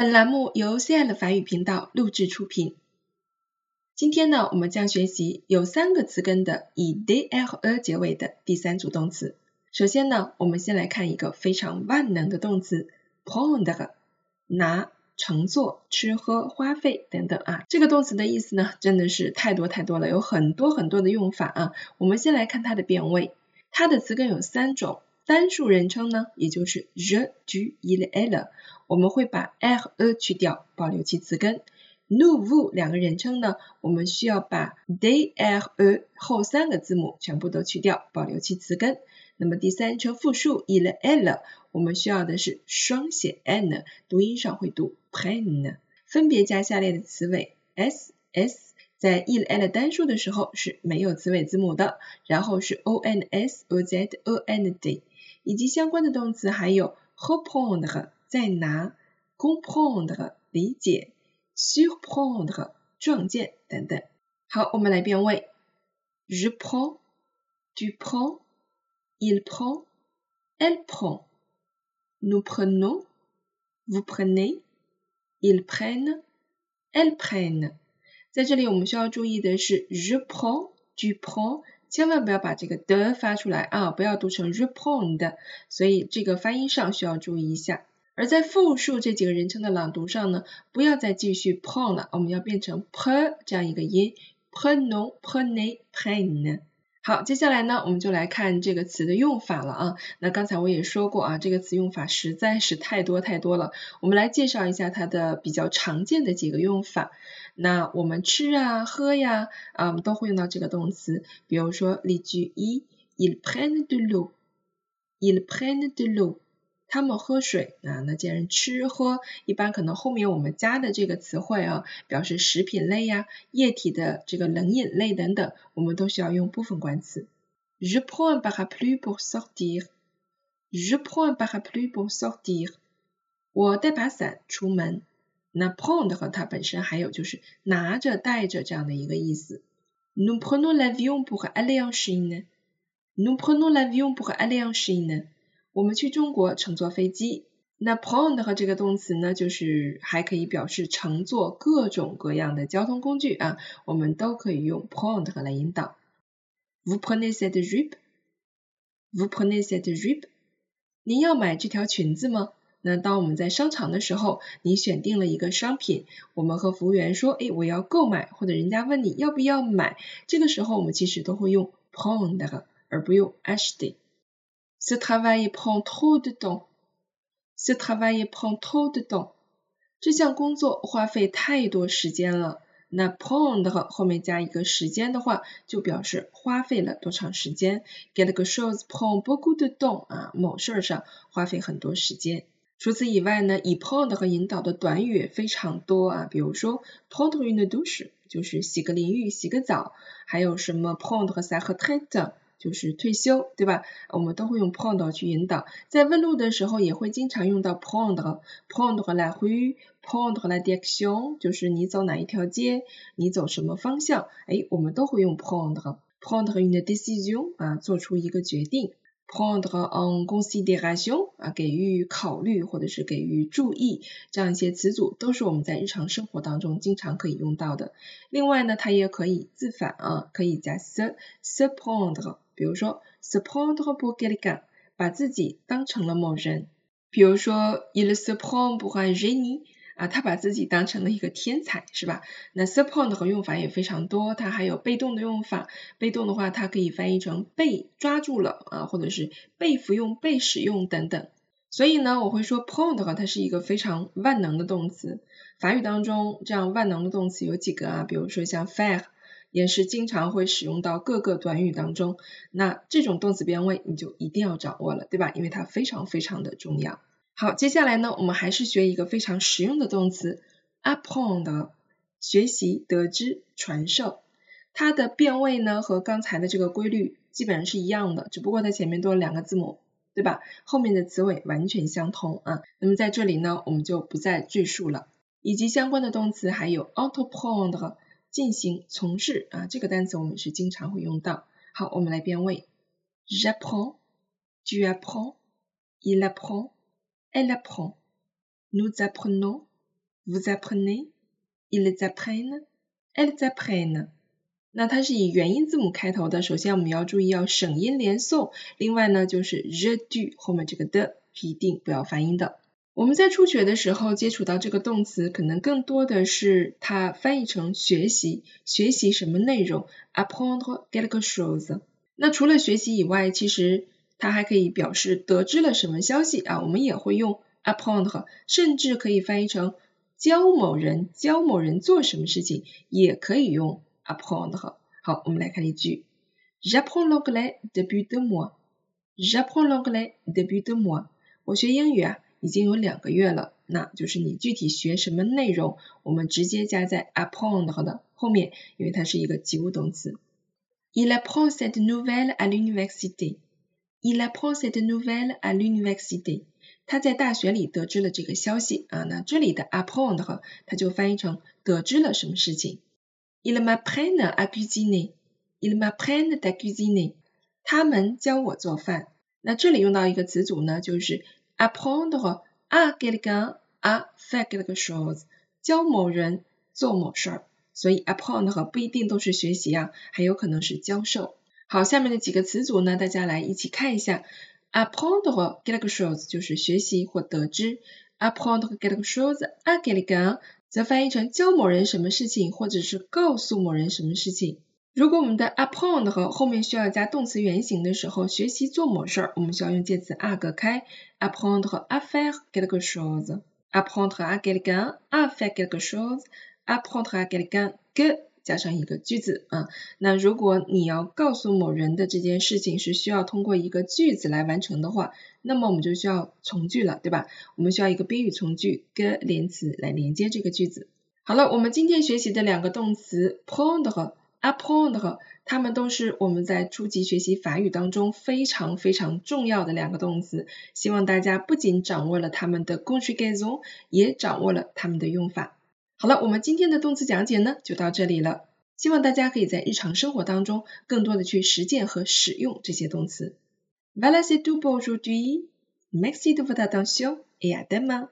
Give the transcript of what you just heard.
本栏目由 CIL 法语频道录制出品。今天呢，我们将学习有三个词根的以 d l e 结尾的第三组动词。首先呢，我们先来看一个非常万能的动词 prendre，拿、乘坐、吃喝、花费等等啊。这个动词的意思呢，真的是太多太多了，有很多很多的用法啊。我们先来看它的变位，它的词根有三种。单数人称呢，也就是 je、tu、il、elle，我们会把 r、e 去掉，保留其词根。nous、vous 两个人称呢，我们需要把 de、r、e 后三个字母全部都去掉，保留其词根。那么第三称复数 il、elle，我们需要的是双写 n，读音上会读 p r e n n 分别加下列的词尾 s、s，在 il、elle 单数的时候是没有词尾字母的，然后是 o、n、s、o、z、o、n、d。以及相关的动词还有 reprendre 再拿，comprendre 理解，surprendre 撞见等等。好，我们来变位，je prends，tu prends，il prend，elle prend，nous prenons，vous prenez，ils prennent，elles prennent。在这里我们需要注意的是，je prends，tu prends。千万不要把这个的发出来啊，不要读成 repond，所以这个发音上需要注意一下。而在复数这几个人称的朗读上呢，不要再继续 pon 了，我们要变成 pre 这样一个音 peno peni pen。好，接下来呢，我们就来看这个词的用法了啊。那刚才我也说过啊，这个词用法实在是太多太多了。我们来介绍一下它的比较常见的几个用法。那我们吃啊、喝呀，啊，都会用到这个动词。比如说例句一，ils prennent de l'eau，ils prennent de l'eau。他们喝水啊，那既然吃喝，一般可能后面我们加的这个词汇啊，表示食品类呀、液体的这个冷饮类等等，我们都需要用部分冠词。Je prends un parapluie pour sortir. Je prends un parapluie pour sortir. 我带把伞出门。那 prendre 和它本身还有就是拿着、带着这样的一个意思。Nous prenons l'avion pour aller en Chine. Nous prenons l'avion pour aller en Chine. 我们去中国乘坐飞机，那 prendre 和这个动词呢，就是还可以表示乘坐各种各样的交通工具啊，我们都可以用 prendre 来引导。Vous prenez cette jupe？Vous prenez cette jupe？您要买这条裙子吗？那当我们在商场的时候，你选定了一个商品，我们和服务员说，哎，我要购买，或者人家问你要不要买，这个时候我们其实都会用 prendre 而不用 acheter。Ce travail prend trop de temps. Ce travail prend trop de temps. 这项工作花费太多时间了。那 prend 后面加一个时间的话，就表示花费了多长时间。Quelque chose prend beaucoup de temps 啊，某事儿上花费很多时间。除此以外呢，以 prend 和引导的短语非常多啊，比如说 prendre une douche 就是洗个淋浴、洗个澡，还有什么 prendre sa retraite。就是退休，对吧？我们都会用 prendre 去引导，在问路的时候也会经常用到 prendre，prendre la rue，prendre la direction，就是你走哪一条街，你走什么方向，哎，我们都会用 prendre，prendre une décision 啊，做出一个决定，prendre en considération 啊，给予考虑或者是给予注意，这样一些词组都是我们在日常生活当中经常可以用到的。另外呢，它也可以自反啊，可以加 se，se prendre。比如说，se prendre pour quelqu'un，把自己当成了某人。比如说，il se prend pour un génie，啊，他把自己当成了一个天才，是吧？那 se prendre 和用法也非常多，它还有被动的用法。被动的话，它可以翻译成被抓住了啊，或者是被服用、被使用等等。所以呢，我会说，prend 的话它是一个非常万能的动词。法语当中这样万能的动词有几个啊？比如说像 faire。也是经常会使用到各个短语当中，那这种动词变位你就一定要掌握了，对吧？因为它非常非常的重要。好，接下来呢，我们还是学一个非常实用的动词，apprend，学习、得知、传授。它的变位呢和刚才的这个规律基本上是一样的，只不过它前面多了两个字母，对吧？后面的词尾完全相同啊。那么在这里呢，我们就不再赘述了。以及相关的动词还有 entreprendre。进行从事啊，这个单词我们是经常会用到。好，我们来变位。J'apprends，tu apprends，il apprend，elle apprend，nous apprenons，vous apprenez, ils apprennent, elles apprennent。那它是以元音字母开头的，首先我们要注意要省音连诵，另外呢就是 je du 后面这个的一定不要发音的。我们在初学的时候接触到这个动词，可能更多的是它翻译成学习，学习什么内容，apprendre quelque chose。那除了学习以外，其实它还可以表示得知了什么消息啊，我们也会用 apprendre，甚至可以翻译成教某人教某人做什么事情，也可以用 apprendre。好，我们来看例句，J'apprends l'anglais depuis deux mois。J'apprends l'anglais depuis deux mois。我学英语啊。已经有两个月了，那就是你具体学什么内容，我们直接加在 apprend 和的后面，因为它是一个及物动词。Il apprend cette nouvelle à l'université. Il apprend cette nouvelle à l'université. 他在大学里得知了这个消息啊，那这里的 apprendre 它就翻译成得知了什么事情。Ils m'apprennent à cuisiner. Ils m'apprennent à cuisiner. 他们教我做饭。那这里用到一个词组呢，就是 apprendre à quelqu'un à faire quelque chose，教某人做某事儿。所以 apprendre 不一定都是学习啊，还有可能是教授。好，下面的几个词组呢，大家来一起看一下。apprendre quelque chose 就是学习或得知，apprendre quelque chose à quelqu'un 则翻译成教某人什么事情，或者是告诉某人什么事情。如果我们的 apprendre 和后面需要加动词原形的时候，学习做某事儿，我们需要用介词 à 隔开，apprendre à faire quelque chose，apprendre à quelqu'un à faire quelque chose，apprendre à quelqu'un que 加上一个句子啊。那如果你要告诉某人的这件事情是需要通过一个句子来完成的话，那么我们就需要从句了，对吧？我们需要一个宾语从句跟连词来连接这个句子。好了，我们今天学习的两个动词 prendre。apprendre，它们都是我们在初级学习法语当中非常非常重要的两个动词。希望大家不仅掌握了它们的 conjugation，也掌握了它们的用法。好了，我们今天的动词讲解呢就到这里了。希望大家可以在日常生活当中更多的去实践和使用这些动词。Voilà c'est tout pour aujourd'hui. Merci de votre attention et à demain.